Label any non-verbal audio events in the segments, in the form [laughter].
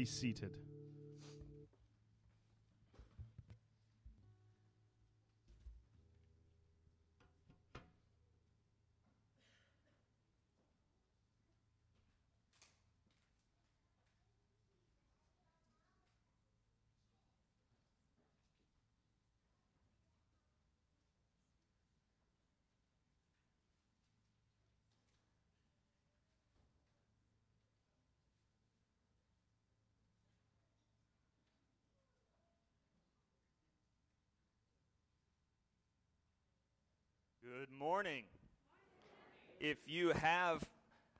be seated. Good morning. If you have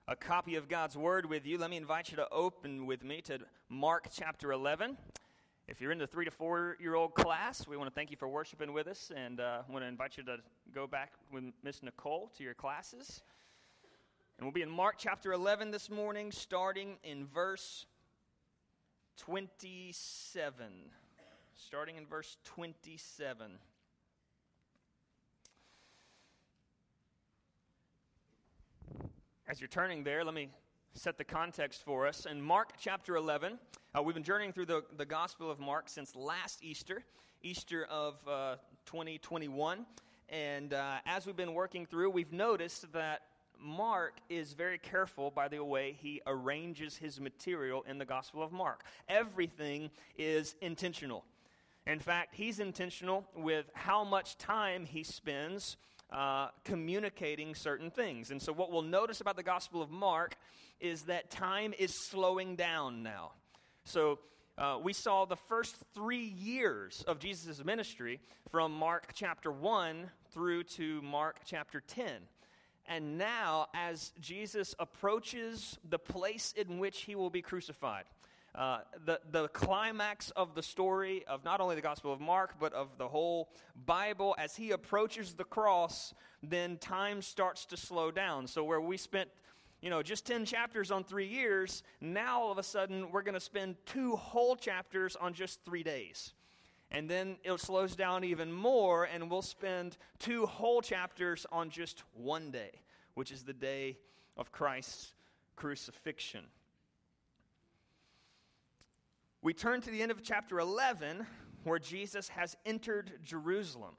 a copy of God's Word with you, let me invite you to open with me to Mark chapter 11. If you're in the three to four year old class, we want to thank you for worshiping with us and uh, want to invite you to go back with Miss Nicole to your classes. And we'll be in Mark chapter 11 this morning, starting in verse 27. Starting in verse 27. As you're turning there, let me set the context for us. In Mark chapter 11, uh, we've been journeying through the, the Gospel of Mark since last Easter, Easter of uh, 2021. And uh, as we've been working through, we've noticed that Mark is very careful by the way he arranges his material in the Gospel of Mark. Everything is intentional. In fact, he's intentional with how much time he spends uh, communicating certain things. And so, what we'll notice about the Gospel of Mark is that time is slowing down now. So, uh, we saw the first three years of Jesus' ministry from Mark chapter 1 through to Mark chapter 10. And now, as Jesus approaches the place in which he will be crucified, uh, the, the climax of the story of not only the Gospel of Mark, but of the whole Bible, as he approaches the cross, then time starts to slow down. So, where we spent you know, just 10 chapters on three years, now all of a sudden we're going to spend two whole chapters on just three days. And then it slows down even more, and we'll spend two whole chapters on just one day, which is the day of Christ's crucifixion. We turn to the end of chapter 11, where Jesus has entered Jerusalem,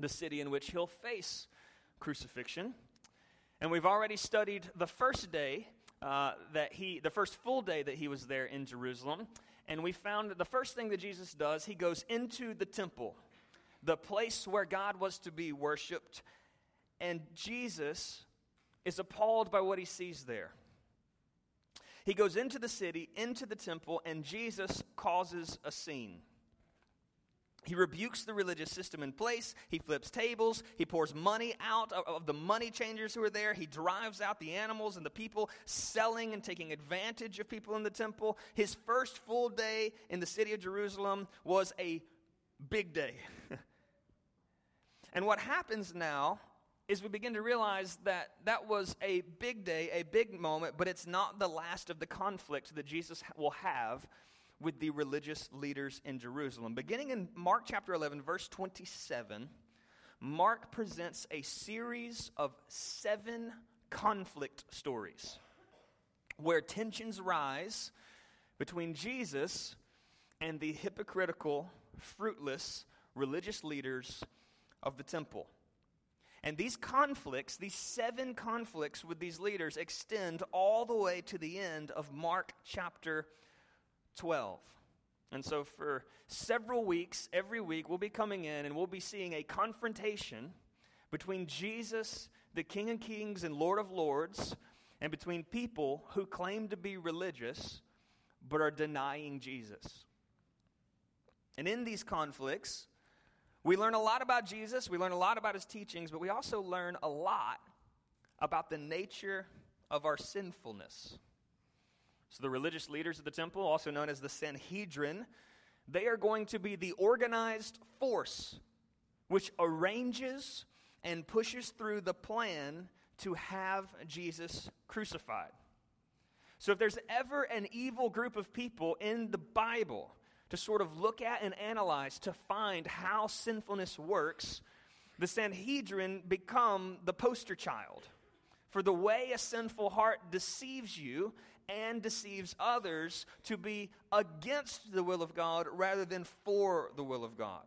the city in which he'll face crucifixion. And we've already studied the first day uh, that he, the first full day that he was there in Jerusalem. And we found that the first thing that Jesus does, he goes into the temple, the place where God was to be worshiped. And Jesus is appalled by what he sees there. He goes into the city, into the temple, and Jesus causes a scene. He rebukes the religious system in place. He flips tables. He pours money out of the money changers who are there. He drives out the animals and the people selling and taking advantage of people in the temple. His first full day in the city of Jerusalem was a big day. [laughs] and what happens now is we begin to realize that that was a big day, a big moment, but it's not the last of the conflict that Jesus will have with the religious leaders in Jerusalem. Beginning in Mark chapter 11, verse 27, Mark presents a series of seven conflict stories where tensions rise between Jesus and the hypocritical, fruitless religious leaders of the temple. And these conflicts, these seven conflicts with these leaders, extend all the way to the end of Mark chapter 12. And so, for several weeks, every week, we'll be coming in and we'll be seeing a confrontation between Jesus, the King of Kings and Lord of Lords, and between people who claim to be religious but are denying Jesus. And in these conflicts, we learn a lot about Jesus, we learn a lot about his teachings, but we also learn a lot about the nature of our sinfulness. So, the religious leaders of the temple, also known as the Sanhedrin, they are going to be the organized force which arranges and pushes through the plan to have Jesus crucified. So, if there's ever an evil group of people in the Bible, to sort of look at and analyze to find how sinfulness works, the Sanhedrin become the poster child for the way a sinful heart deceives you and deceives others to be against the will of God rather than for the will of God.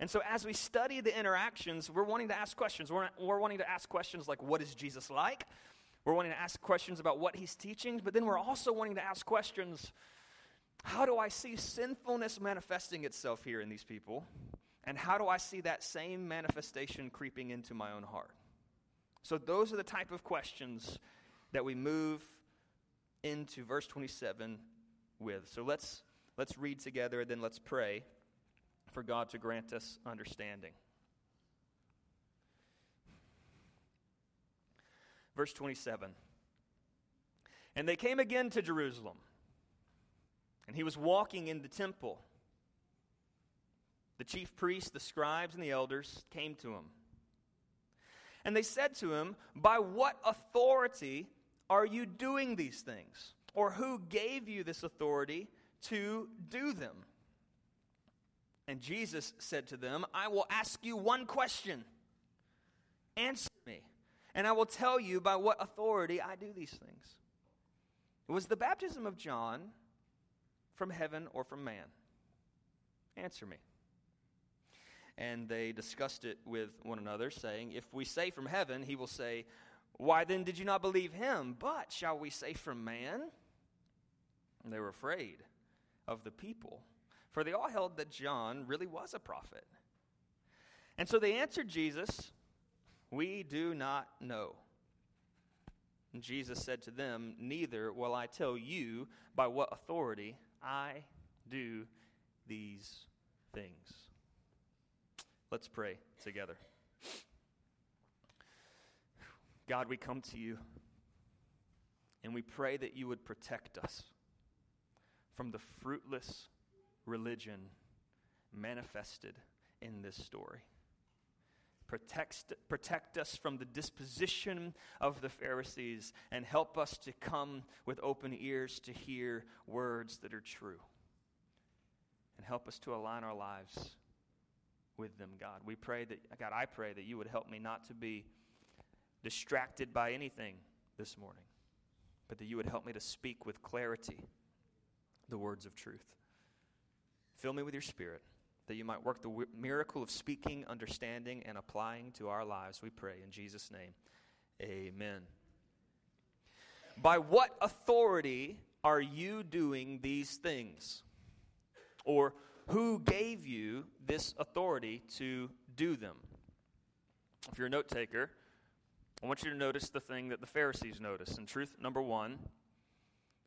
And so, as we study the interactions, we're wanting to ask questions. We're, we're wanting to ask questions like, what is Jesus like? We're wanting to ask questions about what he's teaching, but then we're also wanting to ask questions how do I see sinfulness manifesting itself here in these people? And how do I see that same manifestation creeping into my own heart? So, those are the type of questions that we move into verse 27 with. So, let's, let's read together, then let's pray for God to grant us understanding. Verse 27 And they came again to Jerusalem, and he was walking in the temple. The chief priests, the scribes, and the elders came to him. And they said to him, By what authority are you doing these things? Or who gave you this authority to do them? And Jesus said to them, I will ask you one question. Answer me, and I will tell you by what authority I do these things. It was the baptism of John from heaven or from man? Answer me. And they discussed it with one another, saying, If we say from heaven, he will say, Why then did you not believe him? But shall we say from man? And they were afraid of the people for they all held that John really was a prophet. And so they answered Jesus, We do not know. And Jesus said to them, Neither will I tell you by what authority I do these things. Let's pray together. God, we come to you and we pray that you would protect us from the fruitless religion manifested in this story. Protect, protect us from the disposition of the Pharisees and help us to come with open ears to hear words that are true. And help us to align our lives with them, God. We pray that, God, I pray that you would help me not to be distracted by anything this morning, but that you would help me to speak with clarity the words of truth. Fill me with your spirit that you might work the w- miracle of speaking, understanding, and applying to our lives, we pray. In Jesus' name, amen. By what authority are you doing these things? Or who gave you this authority to do them? If you're a note taker, I want you to notice the thing that the Pharisees noticed. In truth, number one,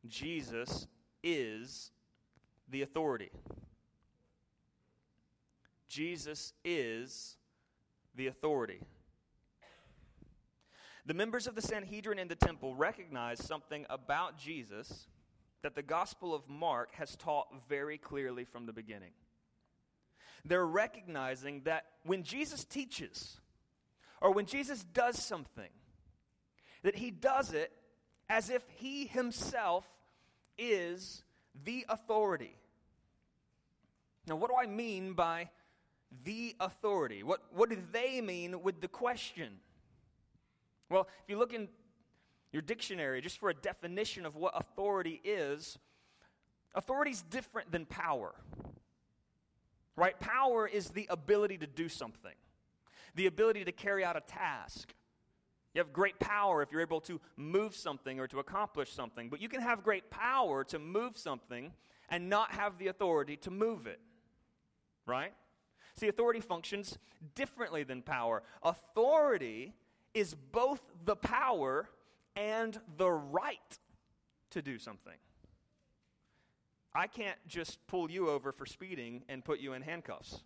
Jesus is the authority. Jesus is the authority. The members of the Sanhedrin in the temple recognized something about Jesus that the Gospel of Mark has taught very clearly from the beginning. They're recognizing that when Jesus teaches, or when Jesus does something, that he does it as if he himself is the authority. Now, what do I mean by the authority. What, what do they mean with the question? Well, if you look in your dictionary just for a definition of what authority is, authority is different than power. Right? Power is the ability to do something, the ability to carry out a task. You have great power if you're able to move something or to accomplish something, but you can have great power to move something and not have the authority to move it. Right? See, authority functions differently than power. Authority is both the power and the right to do something. I can't just pull you over for speeding and put you in handcuffs.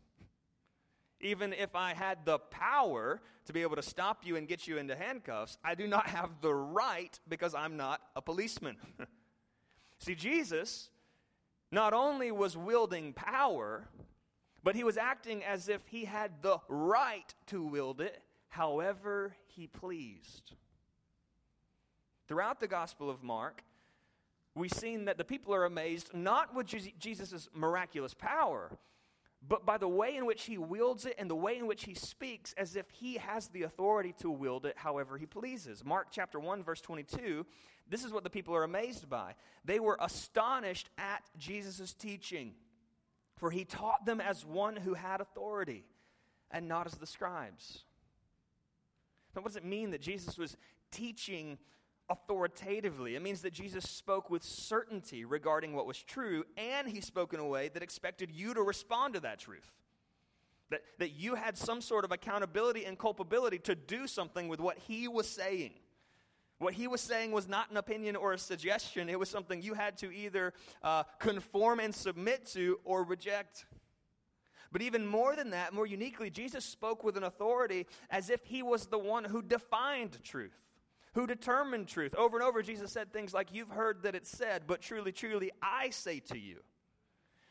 Even if I had the power to be able to stop you and get you into handcuffs, I do not have the right because I'm not a policeman. [laughs] See, Jesus not only was wielding power, but he was acting as if he had the right to wield it however he pleased. Throughout the Gospel of Mark, we've seen that the people are amazed not with Jesus' miraculous power, but by the way in which he wields it and the way in which he speaks as if he has the authority to wield it however he pleases. Mark chapter 1 verse 22, this is what the people are amazed by. They were astonished at Jesus' teaching, for he taught them as one who had authority and not as the scribes. Now, what does it mean that Jesus was teaching authoritatively. It means that Jesus spoke with certainty regarding what was true, and he spoke in a way that expected you to respond to that truth. That, that you had some sort of accountability and culpability to do something with what he was saying. What he was saying was not an opinion or a suggestion, it was something you had to either uh, conform and submit to or reject. But even more than that, more uniquely, Jesus spoke with an authority as if he was the one who defined truth who determined truth. Over and over, Jesus said things like, You've heard that it's said, but truly, truly, I say to you.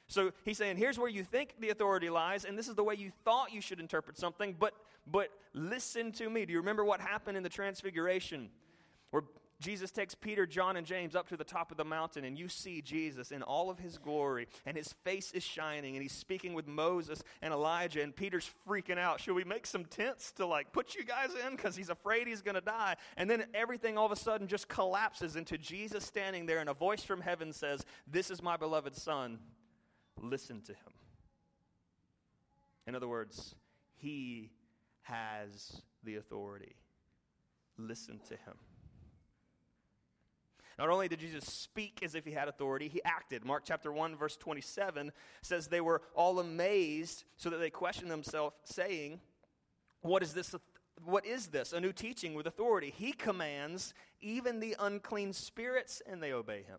So he's saying, Here's where you think the authority lies, and this is the way you thought you should interpret something, but, but listen to me. Do you remember what happened in the Transfiguration? Where Jesus takes Peter, John, and James up to the top of the mountain, and you see Jesus in all of his glory, and his face is shining, and he's speaking with Moses and Elijah, and Peter's freaking out. Should we make some tents to like put you guys in? Because he's afraid he's going to die. And then everything all of a sudden just collapses into Jesus standing there, and a voice from heaven says, This is my beloved Son. Listen to him. In other words, he has the authority. Listen to him. Not only did Jesus speak as if he had authority, he acted. Mark chapter 1, verse 27 says they were all amazed, so that they questioned themselves, saying, What is this? What is this? A new teaching with authority. He commands even the unclean spirits, and they obey him.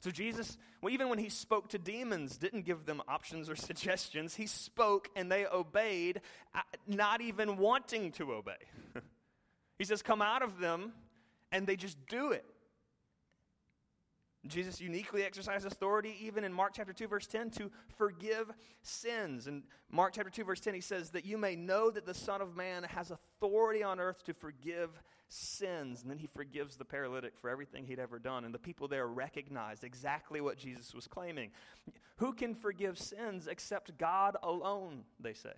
So Jesus, well, even when he spoke to demons, didn't give them options or [laughs] suggestions. He spoke and they obeyed, uh, not even wanting to obey. [laughs] he says, Come out of them, and they just do it. Jesus uniquely exercised authority even in Mark chapter 2 verse 10 to forgive sins. In Mark chapter 2 verse 10 he says that you may know that the son of man has authority on earth to forgive sins. And then he forgives the paralytic for everything he'd ever done and the people there recognized exactly what Jesus was claiming. Who can forgive sins except God alone, they say.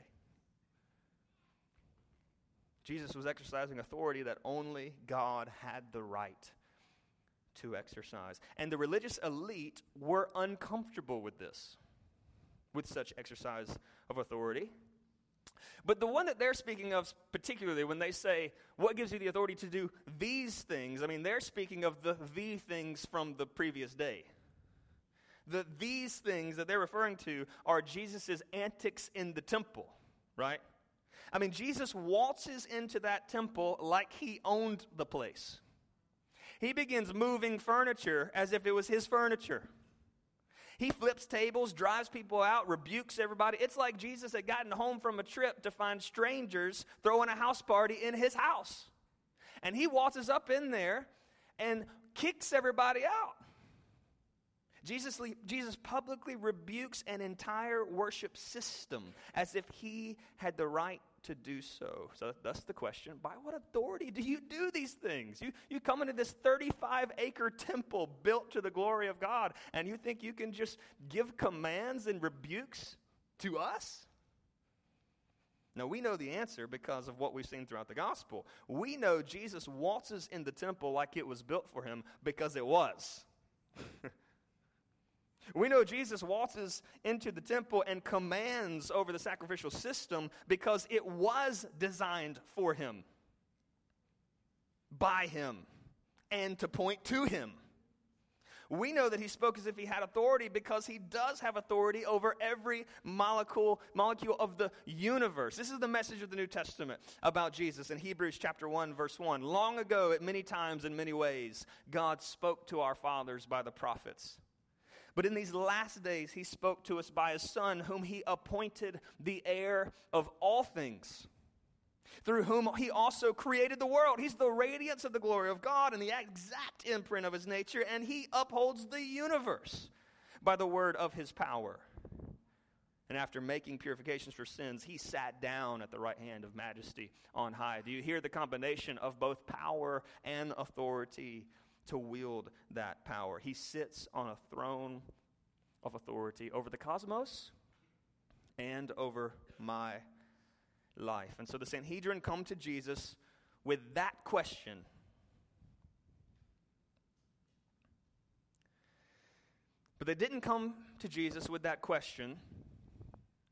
Jesus was exercising authority that only God had the right to exercise. And the religious elite were uncomfortable with this, with such exercise of authority. But the one that they're speaking of, particularly when they say, What gives you the authority to do these things? I mean, they're speaking of the the things from the previous day. The these things that they're referring to are Jesus' antics in the temple, right? I mean, Jesus waltzes into that temple like he owned the place. He begins moving furniture as if it was his furniture. He flips tables, drives people out, rebukes everybody. It's like Jesus had gotten home from a trip to find strangers throwing a house party in his house. And he waltzes up in there and kicks everybody out. Jesus, Jesus publicly rebukes an entire worship system as if he had the right to do so. So that's the question. By what authority do you do these things? You, you come into this 35 acre temple built to the glory of God, and you think you can just give commands and rebukes to us? Now, we know the answer because of what we've seen throughout the gospel. We know Jesus waltzes in the temple like it was built for him because it was. [laughs] We know Jesus waltzes into the temple and commands over the sacrificial system because it was designed for him, by him, and to point to him. We know that he spoke as if he had authority because he does have authority over every molecule, molecule of the universe. This is the message of the New Testament about Jesus in Hebrews chapter 1 verse 1. Long ago at many times in many ways God spoke to our fathers by the prophets. But in these last days, he spoke to us by his Son, whom he appointed the heir of all things, through whom he also created the world. He's the radiance of the glory of God and the exact imprint of his nature, and he upholds the universe by the word of his power. And after making purifications for sins, he sat down at the right hand of majesty on high. Do you hear the combination of both power and authority to wield that power. He sits on a throne of authority over the cosmos and over my life. And so the Sanhedrin come to Jesus with that question. But they didn't come to Jesus with that question,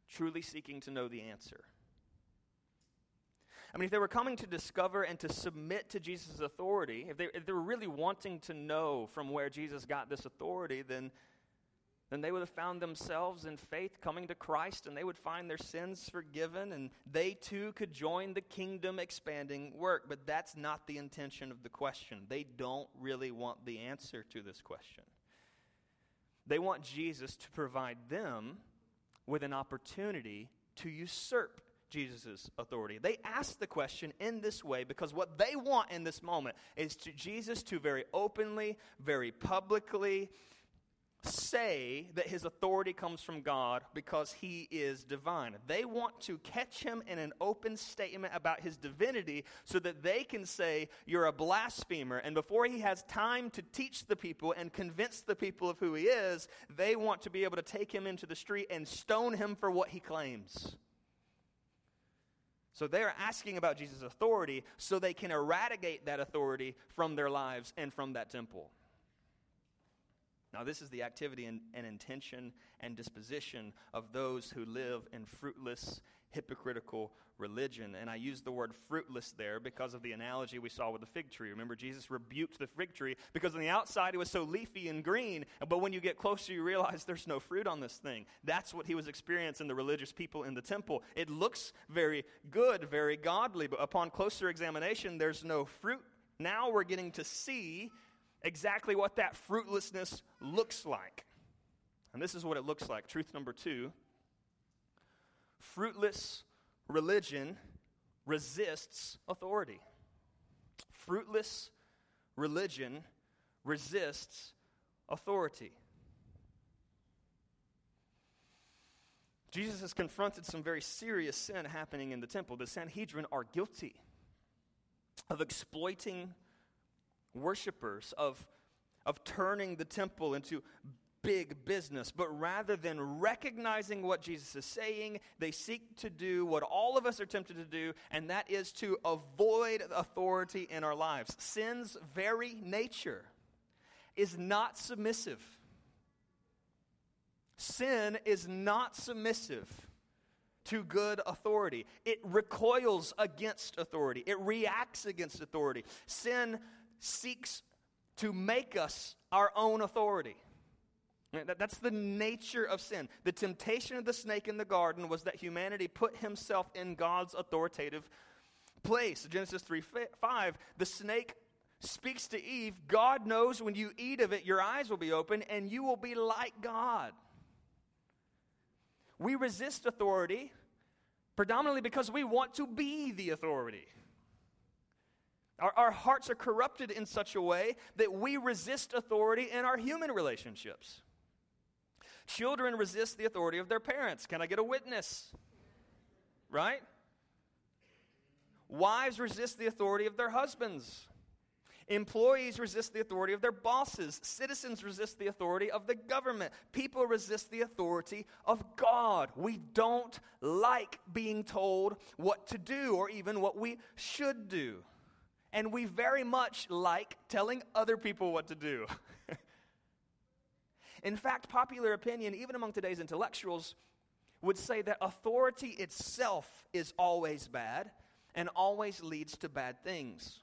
truly seeking to know the answer. I mean, if they were coming to discover and to submit to Jesus' authority, if they, if they were really wanting to know from where Jesus got this authority, then then they would have found themselves in faith coming to Christ and they would find their sins forgiven and they too could join the kingdom expanding work. But that's not the intention of the question. They don't really want the answer to this question. They want Jesus to provide them with an opportunity to usurp Jesus' authority. They ask the question in this way because what they want in this moment is to Jesus to very openly, very publicly, say that his authority comes from God because he is divine. They want to catch him in an open statement about his divinity so that they can say, You're a blasphemer. And before he has time to teach the people and convince the people of who he is, they want to be able to take him into the street and stone him for what he claims. So they're asking about Jesus' authority so they can eradicate that authority from their lives and from that temple. Now, this is the activity and, and, intention and disposition of those who live in fruitless, hypocritical religion. And I use the word fruitless there because of the analogy we saw with the fig tree. Remember, Jesus rebuked the fig tree because on the outside it was so leafy and green, but when you get closer, you realize there's no fruit on this thing. That's what he was experiencing the religious people in the temple. It looks very good, very godly, but upon closer examination, there's no fruit. Now we're getting to see exactly what that fruitlessness looks like. And this is what it looks like. Truth number two fruitless religion resists authority. Fruitless religion resists authority. Jesus has confronted some very serious sin happening in the temple. The Sanhedrin are guilty of exploiting worshipers, of, of turning the temple into big business. But rather than recognizing what Jesus is saying, they seek to do what all of us are tempted to do, and that is to avoid authority in our lives. Sin's very nature is not submissive. Sin is not submissive to good authority. It recoils against authority. It reacts against authority. Sin seeks to make us our own authority. That's the nature of sin. The temptation of the snake in the garden was that humanity put himself in God's authoritative place. Genesis 3 5, the snake speaks to Eve God knows when you eat of it, your eyes will be open and you will be like God. We resist authority predominantly because we want to be the authority. Our, our hearts are corrupted in such a way that we resist authority in our human relationships. Children resist the authority of their parents. Can I get a witness? Right? Wives resist the authority of their husbands. Employees resist the authority of their bosses. Citizens resist the authority of the government. People resist the authority of God. We don't like being told what to do or even what we should do and we very much like telling other people what to do. [laughs] In fact, popular opinion, even among today's intellectuals, would say that authority itself is always bad and always leads to bad things.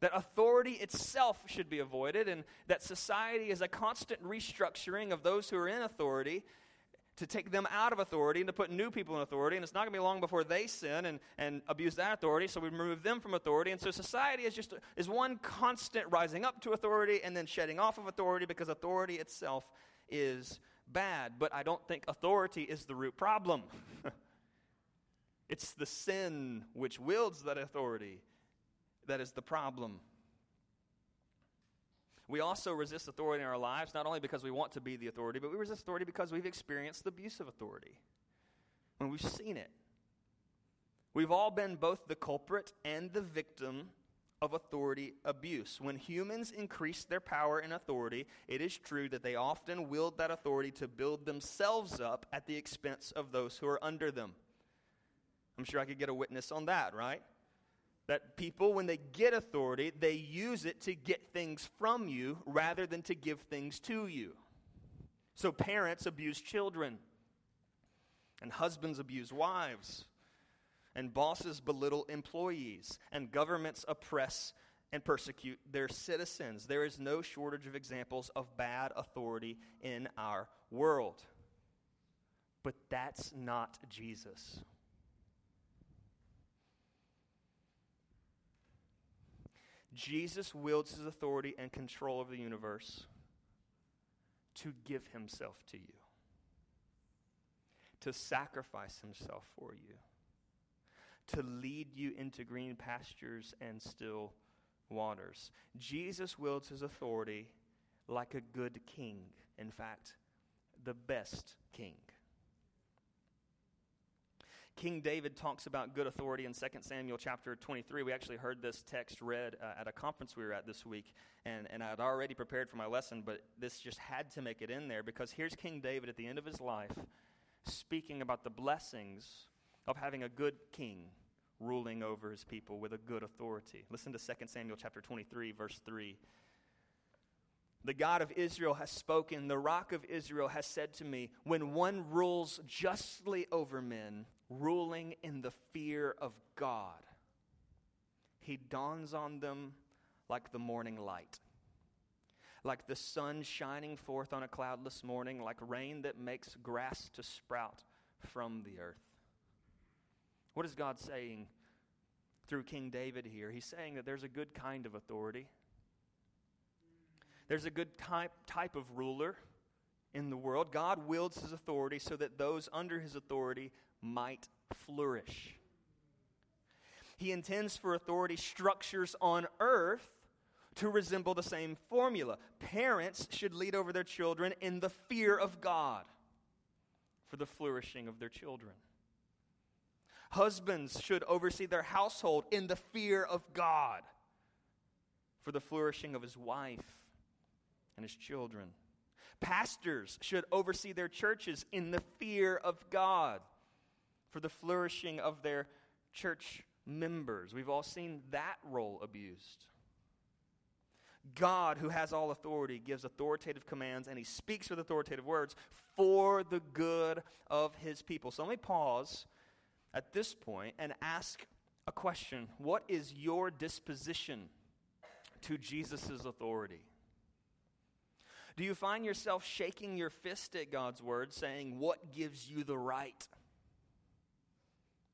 That authority itself should be avoided, and that society is a constant restructuring of those who are in authority to take them out of authority and to put new people in authority. And it's not going to be long before they sin and, and abuse that authority, so we remove them from authority. And so society is just is one constant rising up to authority and then shedding off of authority because authority itself is bad. But I don't think authority is the root problem. [laughs] it's the sin which wields that authority that is the problem. We also resist authority in our lives, not only because we want to be the authority, but we resist authority because we've experienced the abuse of authority. When we've seen it. We've all been both the culprit and the victim of authority abuse. When humans increase their power and authority, it is true that they often wield that authority to build themselves up at the expense of those who are under them. I'm sure I could get a witness on that, right? That people, when they get authority, they use it to get things from you rather than to give things to you. So parents abuse children, and husbands abuse wives, and bosses belittle employees, and governments oppress and persecute their citizens. There is no shortage of examples of bad authority in our world. But that's not Jesus. Jesus wields his authority and control over the universe to give himself to you, to sacrifice himself for you, to lead you into green pastures and still waters. Jesus wields his authority like a good king. In fact, the best king. King David talks about good authority in 2 Samuel chapter 23. We actually heard this text read uh, at a conference we were at this week, and, and I had already prepared for my lesson, but this just had to make it in there because here's King David at the end of his life speaking about the blessings of having a good king ruling over his people with a good authority. Listen to 2 Samuel chapter 23, verse 3. The God of Israel has spoken. The rock of Israel has said to me, When one rules justly over men, ruling in the fear of God. He dawns on them like the morning light, like the sun shining forth on a cloudless morning, like rain that makes grass to sprout from the earth. What is God saying through King David here? He's saying that there's a good kind of authority. There's a good type, type of ruler in the world. God wields his authority so that those under his authority might flourish. He intends for authority structures on earth to resemble the same formula. Parents should lead over their children in the fear of God for the flourishing of their children. Husbands should oversee their household in the fear of God for the flourishing of his wife and his children. Pastors should oversee their churches in the fear of God for the flourishing of their church members. We've all seen that role abused. God, who has all authority, gives authoritative commands and he speaks with authoritative words for the good of his people. So let me pause at this point and ask a question What is your disposition to Jesus' authority? Do you find yourself shaking your fist at God's word, saying, What gives you the right?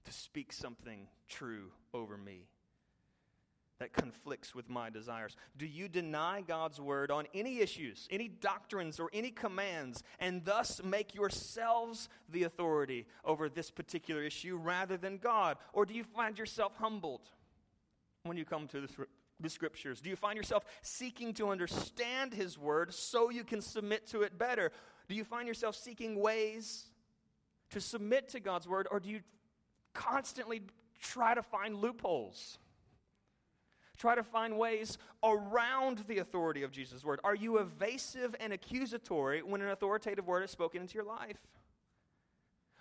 to speak something true over me that conflicts with my desires? Do you deny God's word on any issues, any doctrines, or any commands, and thus make yourselves the authority over this particular issue rather than God? Or do you find yourself humbled when you come to the, the scriptures? Do you find yourself seeking to understand His word so you can submit to it better? Do you find yourself seeking ways to submit to God's word, or do you constantly try to find loopholes. Try to find ways around the authority of Jesus' word. Are you evasive and accusatory when an authoritative word is spoken into your life?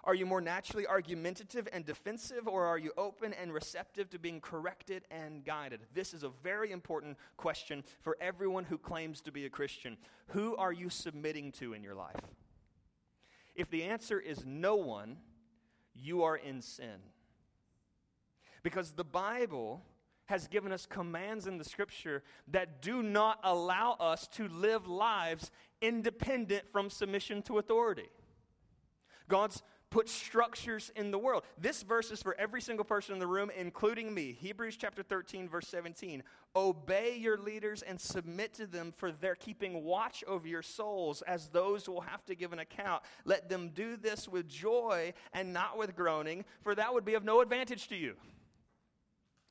Are you more naturally argumentative and defensive, or are you open and receptive to being corrected and guided? This is a very important question for everyone who claims to be a Christian. Who are you submitting to in your life? If the answer is no one, you are in sin. Because the Bible has given us commands in the scripture that do not allow us to live lives independent from submission to authority. God's put structures in the world. This verse is for every single person in the room, including me. Hebrews chapter 13, verse 17. Obey your leaders and submit to them, for they're keeping watch over your souls as those will have to give an account. Let them do this with joy and not with groaning, for that would be of no advantage to you.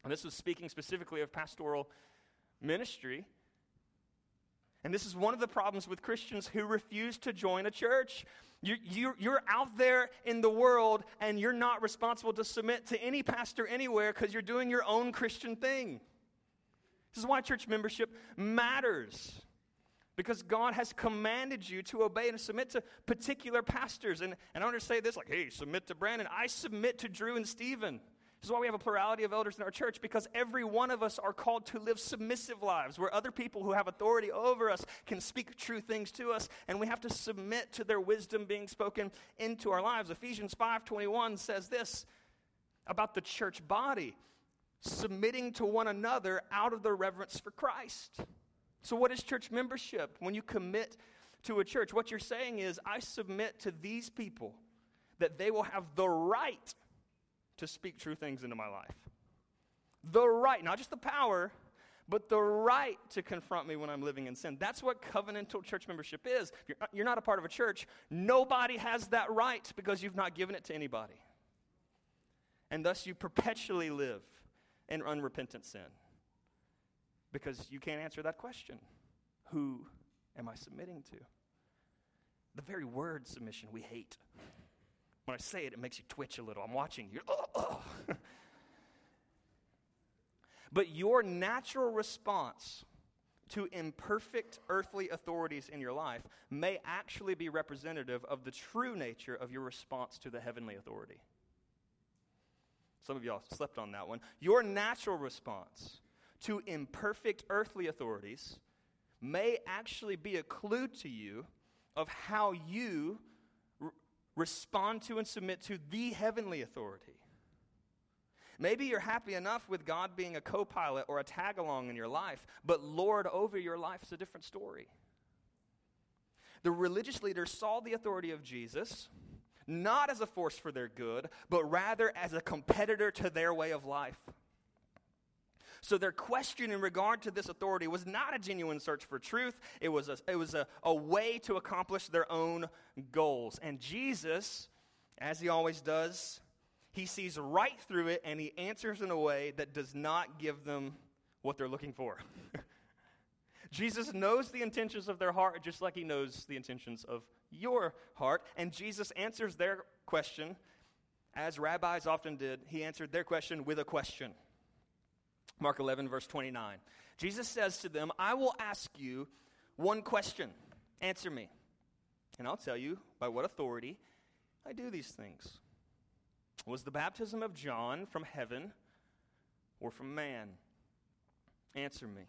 And this was speaking specifically of pastoral ministry. And this is one of the problems with Christians who refuse to join a church. You, you, you're out there in the world and you're not responsible to submit to any pastor anywhere because you're doing your own Christian thing. This is why church membership matters. Because God has commanded you to obey and submit to particular pastors. And, and I want to say this like, hey, submit to Brandon. I submit to Drew and Stephen. This is why we have a plurality of elders in our church, because every one of us are called to live submissive lives where other people who have authority over us can speak true things to us, and we have to submit to their wisdom being spoken into our lives. Ephesians 5:21 says this about the church body, submitting to one another out of the reverence for Christ. So what is church membership? When you commit to a church, what you're saying is I submit to these people that they will have the right to speak true things into my life. The right, not just the power, but the right to confront me when I'm living in sin. That's what covenantal church membership is. You're not, you're not a part of a church, nobody has that right because you've not given it to anybody. And thus you perpetually live in unrepentant sin because you can't answer that question Who am I submitting to? The very word submission we hate. When I say it, it makes you twitch a little. I'm watching you. Oh, oh. [laughs] but your natural response to imperfect earthly authorities in your life may actually be representative of the true nature of your response to the heavenly authority. Some of y'all slept on that one. Your natural response to imperfect earthly authorities may actually be a clue to you of how you respond to and submit to the heavenly authority. Maybe you're happy enough with God being a co pilot or a tag along in your life, but Lord over your life is a different story. The religious leaders saw the authority of Jesus not as a force for their good, but rather as a competitor to their way of life. So their question in regard to this authority was not a genuine search for truth, it was, a, it was a, a way to accomplish their own goals. And Jesus, as he always does, he sees right through it and he answers in a way that does not give them what they're looking for. [laughs] Jesus knows the intentions of their heart just like he knows the intentions of your heart. And Jesus answers their question as rabbis often did. He answered their question with a question. Mark 11, verse 29. Jesus says to them, I will ask you one question. Answer me. And I'll tell you by what authority I do these things. Was the baptism of John from heaven or from man? Answer me.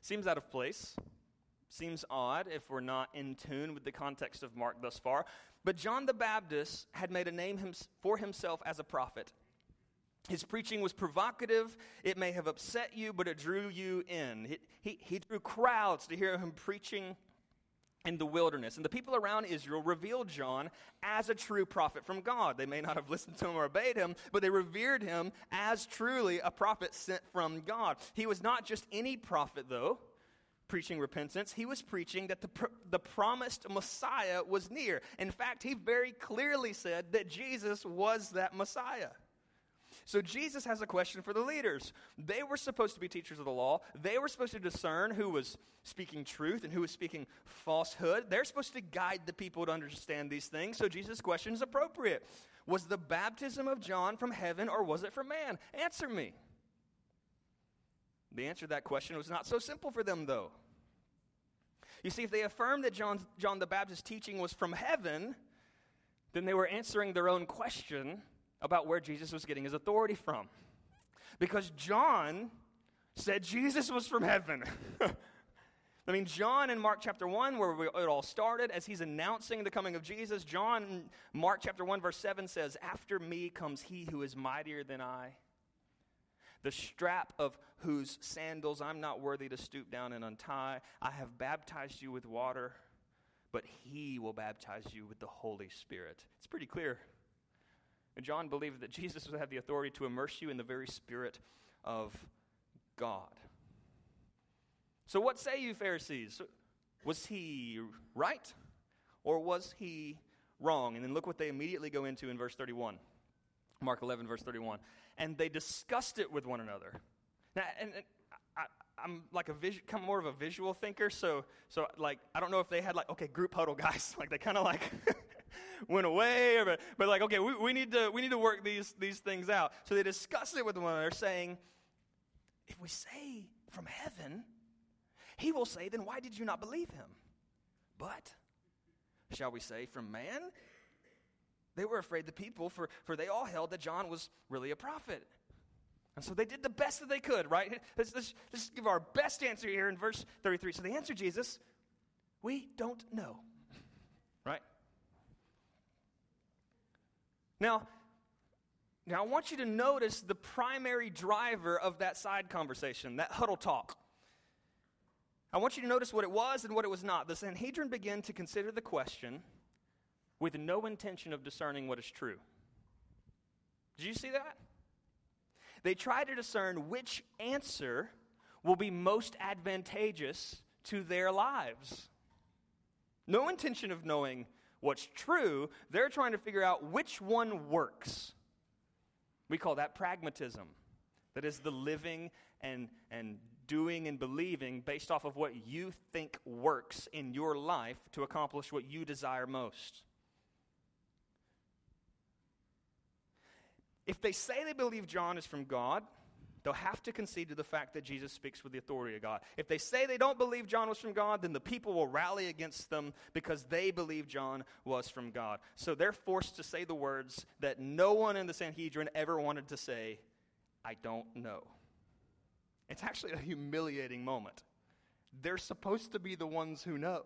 Seems out of place. Seems odd if we're not in tune with the context of Mark thus far. But John the Baptist had made a name for himself as a prophet. His preaching was provocative. It may have upset you, but it drew you in. He, he, he, drew crowds to hear him preaching in the wilderness. And the people around Israel revealed John as a true prophet from God. They may not have listened to him or obeyed him, but they revered him as truly a prophet sent from God. He was not just any prophet, though, preaching repentance. He was preaching that the, pr- the promised Messiah was near. In fact, he very clearly said that Jesus was that Messiah. So Jesus has a question for the leaders. They were supposed to be teachers of the law. They were supposed to discern who was speaking truth and who was speaking falsehood. They're supposed to guide the people to understand these things. So Jesus' question is appropriate. Was the baptism of John from heaven or was it from man? Answer me. The answer to that question was not so simple for them, though. You see, if they affirmed that John's, John the Baptist's teaching was from heaven, then they were answering their own question about where Jesus was getting his authority from. Because John said Jesus was from heaven. [laughs] I mean, John in Mark chapter 1, where it all started, as he's announcing the coming of Jesus, John, Mark chapter 1, verse 7 says, After me comes he who is mightier than I, the strap of whose sandals I'm not worthy to stoop down and untie. I have baptized you with water, but he will baptize you with the Holy Spirit. It's pretty clear and John believed that Jesus would have the authority to immerse you in the very Spirit of God. So, what say you, Pharisees? Was he right or was he wrong? And then look what they immediately go into in verse 31. Mark 11, verse 31. And they discussed it with one another. Now, and, and I, am like a vis- kind of more of a visual thinker, so so like I don't know if they had like okay group huddle guys, [laughs] like they kind of like [laughs] [laughs] went away, or, but like, okay, we, we, need to, we need to work these, these things out. So they discuss it with one another, saying, if we say from heaven, he will say, Then why did you not believe him? But, shall we say, from man? They were afraid the people, for, for they all held that John was really a prophet. And so they did the best that they could, right? Let's, let's, let's give our best answer here in verse 33. So they answered Jesus, We don't know. Right? Now, now I want you to notice the primary driver of that side conversation, that huddle talk. I want you to notice what it was and what it was not. The Sanhedrin began to consider the question with no intention of discerning what is true. Did you see that? They try to discern which answer will be most advantageous to their lives. No intention of knowing what's true, they're trying to figure out which one works. We call that pragmatism. That is the living and, and doing and believing based off of what you think works in your life to accomplish what you desire most. If they say they believe John is from God, they'll have to concede to the fact that Jesus speaks with the authority of God. If they say they don't believe John was from God, then the people will rally against them because they believe John was from God. So they're forced to say the words that no one in the Sanhedrin ever wanted to say I don't know. It's actually a humiliating moment. They're supposed to be the ones who know.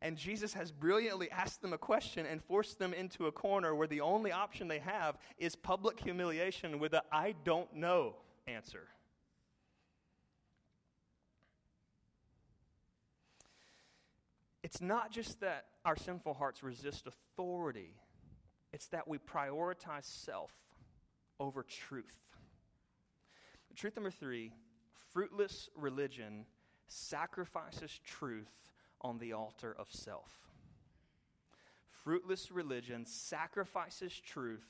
And Jesus has brilliantly asked them a question and forced them into a corner where the only option they have is public humiliation with a I don't know answer. It's not just that our sinful hearts resist authority, it's that we prioritize self over truth. Truth number three fruitless religion sacrifices truth on the altar of self. Fruitless religion sacrifices truth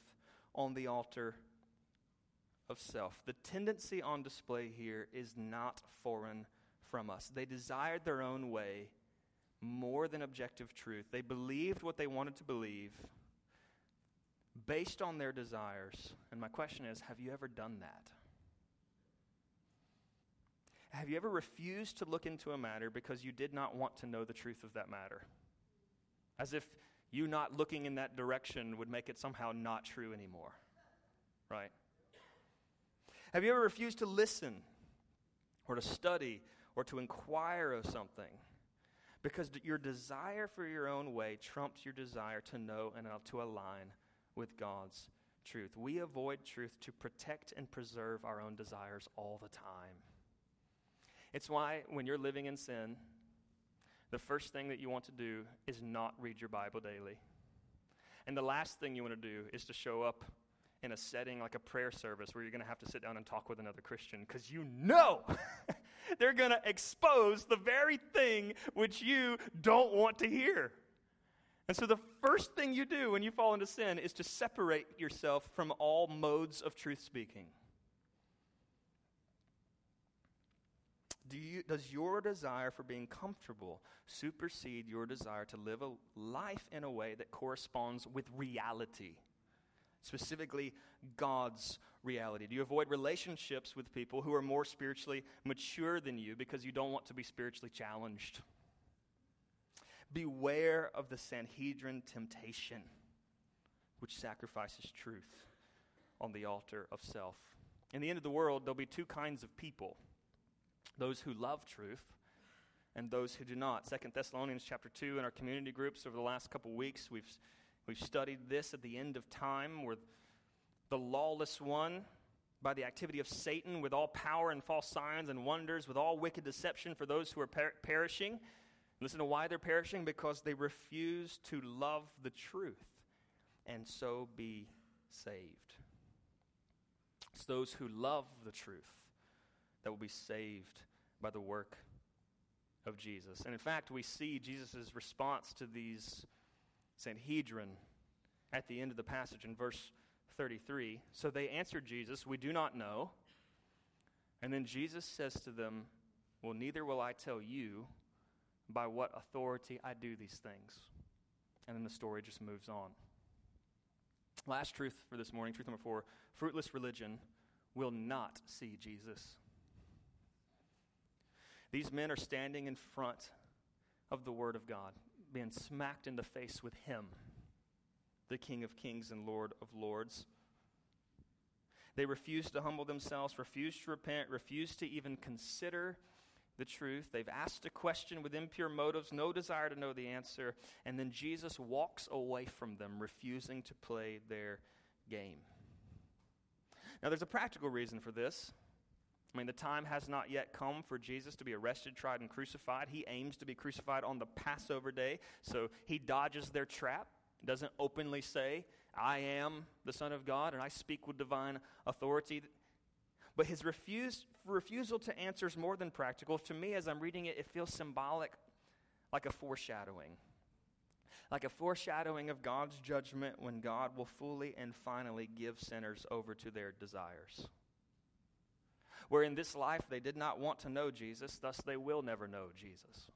on the altar of self. The tendency on display here is not foreign from us. They desired their own way more than objective truth. They believed what they wanted to believe based on their desires. And my question is have you ever done that? Have you ever refused to look into a matter because you did not want to know the truth of that matter? As if you not looking in that direction would make it somehow not true anymore. Right? Have you ever refused to listen or to study or to inquire of something because your desire for your own way trumps your desire to know and uh, to align with God's truth? We avoid truth to protect and preserve our own desires all the time. It's why when you're living in sin, the first thing that you want to do is not read your Bible daily. And the last thing you want to do is to show up in a setting like a prayer service where you're going to have to sit down and talk with another Christian because you know [laughs] they're going to expose the very thing which you don't want to hear. And so the first thing you do when you fall into sin is to separate yourself from all modes of truth speaking. Do you, does your desire for being comfortable supersede your desire to live a life in a way that corresponds with reality? Specifically, God's reality. Do you avoid relationships with people who are more spiritually mature than you because you don't want to be spiritually challenged? Beware of the Sanhedrin temptation, which sacrifices truth on the altar of self. In the end of the world, there'll be two kinds of people those who love truth and those who do not. Second Thessalonians chapter 2 in our community groups over the last couple weeks, we've, we've studied this at the end of time where the lawless one, by the activity of Satan, with all power and false signs and wonders, with all wicked deception for those who are per- perishing. Listen to why they're perishing because they refuse to love the truth and so be saved. It's those who love the truth that will be saved by the work of Jesus. And in fact, we see Jesus' response to these Sanhedrin at the end of the passage in verse 33. So they answered Jesus, We do not know. And then Jesus says to them, Well, neither will I tell you by what authority I do these things. And then the story just moves on. Last truth for this morning, truth number four fruitless religion will not see Jesus. These men are standing in front of the Word of God, being smacked in the face with Him, the King of Kings and Lord of Lords. They refuse to humble themselves, refuse to repent, refuse to even consider the truth. They've asked a question with impure motives, no desire to know the answer, and then Jesus walks away from them, refusing to play their game. Now, there's a practical reason for this. I mean, the time has not yet come for Jesus to be arrested, tried, and crucified. He aims to be crucified on the Passover day, so he dodges their trap, doesn't openly say, I am the Son of God and I speak with divine authority. But his refuse, refusal to answer is more than practical. To me, as I'm reading it, it feels symbolic, like a foreshadowing. Like a foreshadowing of God's judgment when God will fully and finally give sinners over to their desires. Where in this life they did not want to know Jesus, thus they will never know Jesus.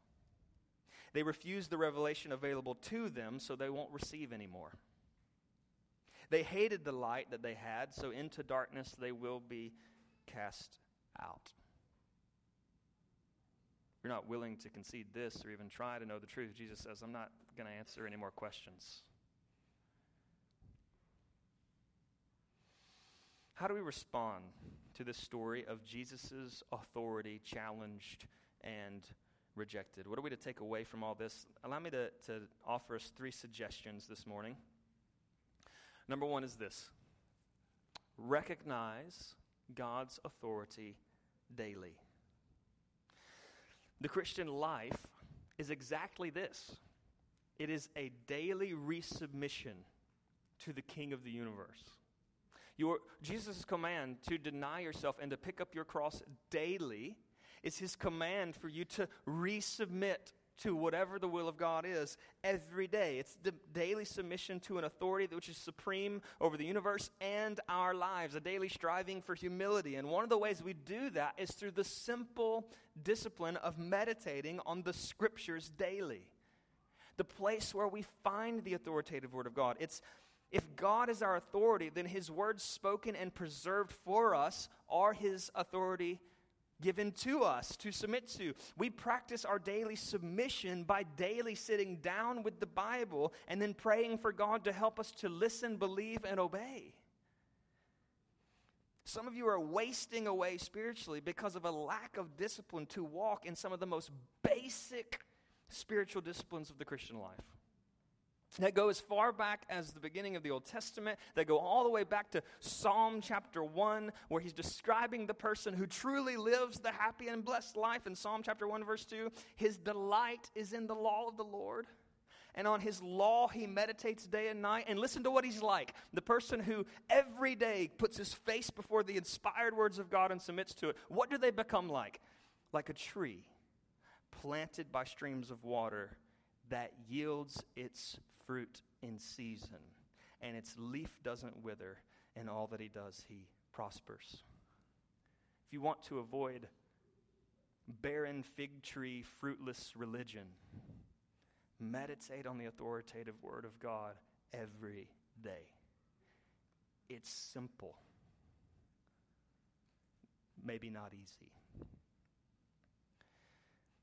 They refuse the revelation available to them, so they won't receive anymore. They hated the light that they had, so into darkness they will be cast out. If you're not willing to concede this or even try to know the truth, Jesus says, I'm not going to answer any more questions. How do we respond to story of Jesus' authority challenged and rejected? What are we to take away from all this? Allow me to, to offer us three suggestions this morning. Number one is this recognize God's authority daily. The Christian life is exactly this it is a daily resubmission to the King of the universe. Your, Jesus' command to deny yourself and to pick up your cross daily is his command for you to resubmit to whatever the will of God is every day. It's the daily submission to an authority which is supreme over the universe and our lives, a daily striving for humility. And one of the ways we do that is through the simple discipline of meditating on the scriptures daily. The place where we find the authoritative word of God. It's if God is our authority, then his words spoken and preserved for us are his authority given to us to submit to. We practice our daily submission by daily sitting down with the Bible and then praying for God to help us to listen, believe, and obey. Some of you are wasting away spiritually because of a lack of discipline to walk in some of the most basic spiritual disciplines of the Christian life that go as far back as the beginning of the Old Testament, that go all the way back to Psalm chapter 1, where he's describing the person who truly lives the happy and blessed life. In Psalm chapter 1, verse 2, his delight is in the law of the Lord. And on his law he meditates day and night. And listen to what he's like the person who every day puts his face before the inspired words of God and submits to it. What do they become like? Like a tree planted by streams of water that yields its fruit in season, and its leaf doesn't wither, and all that he does, he prospers. If you want to avoid barren fig tree, fruitless religion, meditate on the authoritative word of God every day. It's simple, maybe not easy.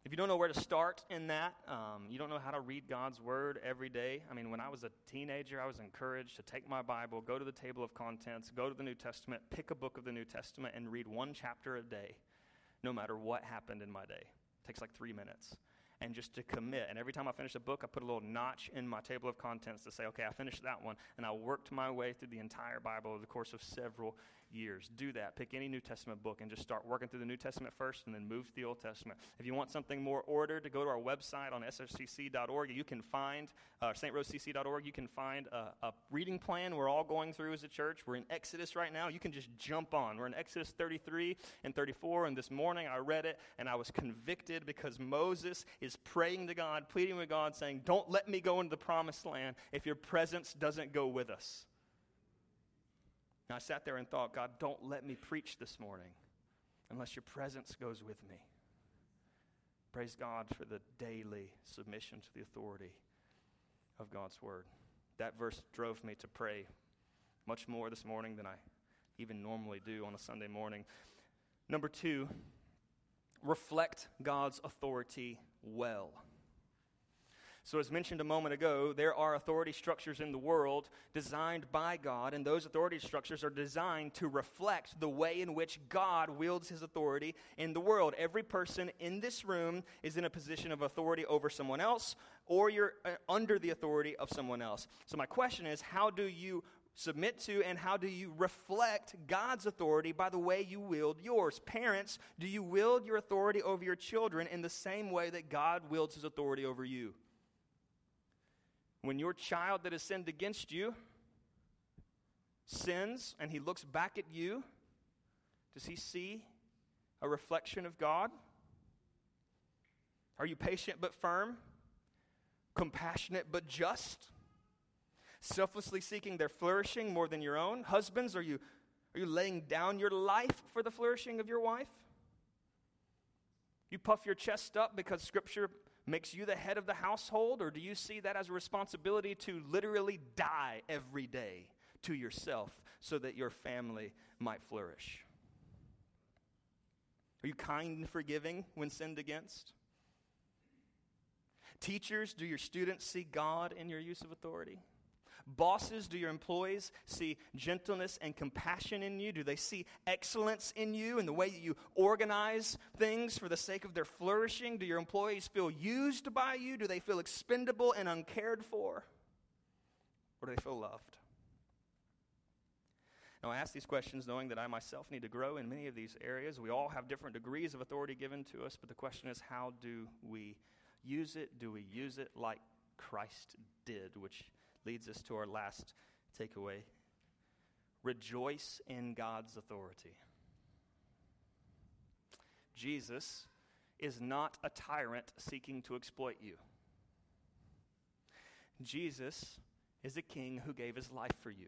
If you don't know where to start in that, um, you don't know how to read God's Word every day. I mean, when I was a teenager, I was encouraged to take my Bible, go to the table of contents, go to the New Testament, pick a book of the New Testament, and read one chapter a day, no matter what happened in my day. It takes like three minutes and just to commit. And every time I finish a book, I put a little notch in my table of contents to say, okay, I finished that one. And I worked my way through the entire Bible over the course of several years. Do that. Pick any New Testament book and just start working through the New Testament first and then move to the Old Testament. If you want something more ordered, to go to our website on sfcc.org. You can find, uh, strosecc.org, you can find a, a reading plan we're all going through as a church. We're in Exodus right now. You can just jump on. We're in Exodus 33 and 34, and this morning I read it and I was convicted because Moses is praying to God, pleading with God, saying, Don't let me go into the promised land if your presence doesn't go with us. And I sat there and thought, God, don't let me preach this morning unless your presence goes with me. Praise God for the daily submission to the authority of God's word. That verse drove me to pray much more this morning than I even normally do on a Sunday morning. Number two, reflect God's authority well. So, as mentioned a moment ago, there are authority structures in the world designed by God, and those authority structures are designed to reflect the way in which God wields his authority in the world. Every person in this room is in a position of authority over someone else, or you're uh, under the authority of someone else. So, my question is how do you submit to and how do you reflect God's authority by the way you wield yours? Parents, do you wield your authority over your children in the same way that God wields his authority over you? When your child that has sinned against you sins and he looks back at you, does he see a reflection of God? Are you patient but firm? Compassionate but just? Selflessly seeking their flourishing more than your own? Husbands, are you, are you laying down your life for the flourishing of your wife? You puff your chest up because Scripture makes you the head of the household, or do you see that as a responsibility to literally die every day to yourself so that your family might flourish? Are you kind and forgiving when sinned against? Teachers, do your students see God in your use of authority? Bosses, do your employees see gentleness and compassion in you? Do they see excellence in you and the way that you organize things for the sake of their flourishing? Do your employees feel used by you? Do they feel expendable and uncared for? Or do they feel loved? Now, I ask these questions knowing that I myself need to grow in many of these areas. We all have different degrees of authority given to us, but the question is how do we use it? Do we use it like Christ did, which leads us to our last takeaway rejoice in God's authority. Jesus is not a tyrant seeking to exploit you. Jesus is a king who gave his life for you.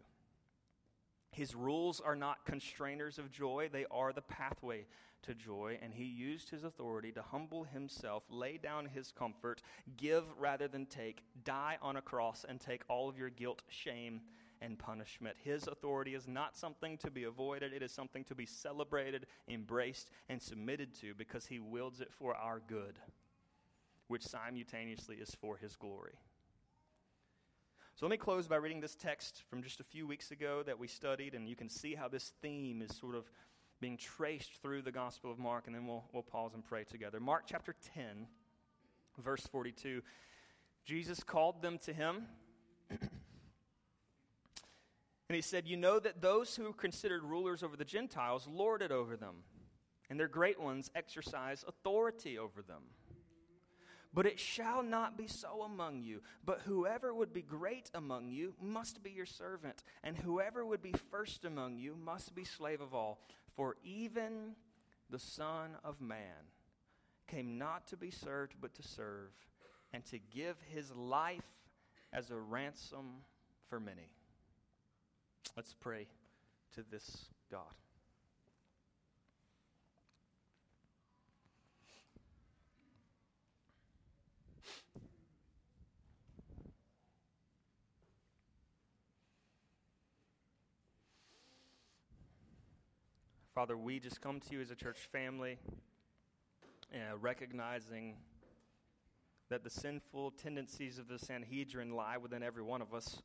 His rules are not constrainers of joy, they are the pathway to joy, and he used his authority to humble himself, lay down his comfort, give rather than take, die on a cross, and take all of your guilt, shame, and punishment. His authority is not something to be avoided, it is something to be celebrated, embraced, and submitted to because he wields it for our good, which simultaneously is for his glory. So let me close by reading this text from just a few weeks ago that we studied, and you can see how this theme is sort of being traced through the Gospel of Mark, and then we'll, we'll pause and pray together. Mark chapter 10, verse 42. Jesus called them to him, [clears throat] and he said, You know that those who are considered rulers over the Gentiles lord it over them, and their great ones exercise authority over them. But it shall not be so among you. But whoever would be great among you must be your servant, and whoever would be first among you must be slave of all. For even the Son of Man came not to be served, but to serve, and to give his life as a ransom for many. Let's pray to this God. Father, we just come to you as a church family, uh, recognizing that the sinful tendencies of the Sanhedrin lie within every one of us.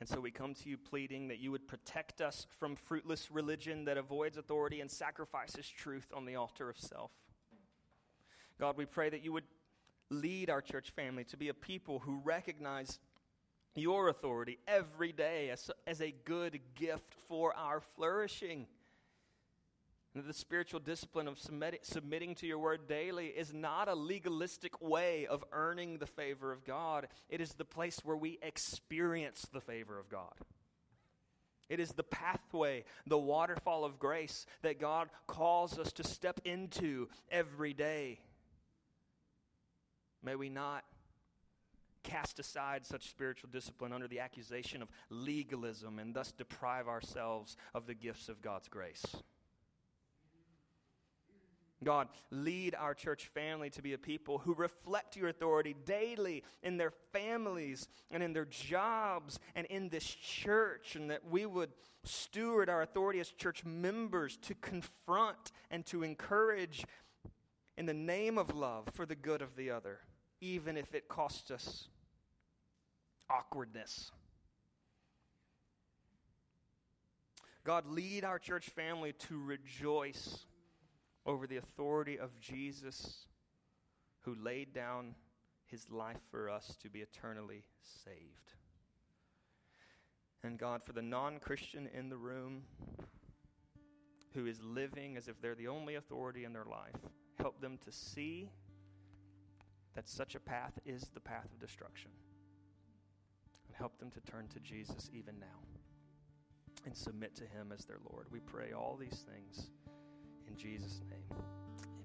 And so we come to you pleading that you would protect us from fruitless religion that avoids authority and sacrifices truth on the altar of self. God, we pray that you would lead our church family to be a people who recognize your authority every day as, as a good gift for our flourishing. And the spiritual discipline of submit, submitting to your word daily is not a legalistic way of earning the favor of God. It is the place where we experience the favor of God. It is the pathway, the waterfall of grace that God calls us to step into every day. May we not cast aside such spiritual discipline under the accusation of legalism and thus deprive ourselves of the gifts of God's grace. God, lead our church family to be a people who reflect your authority daily in their families and in their jobs and in this church, and that we would steward our authority as church members to confront and to encourage in the name of love for the good of the other, even if it costs us awkwardness. God, lead our church family to rejoice over the authority of Jesus, who laid down his life for us to be eternally saved. And God, for the non Christian in the room who is living as if they're the only authority in their life, help them to see that such a path is the path of destruction. And help them to turn to Jesus even now and submit to him as their Lord. We pray all these things in Jesus' name.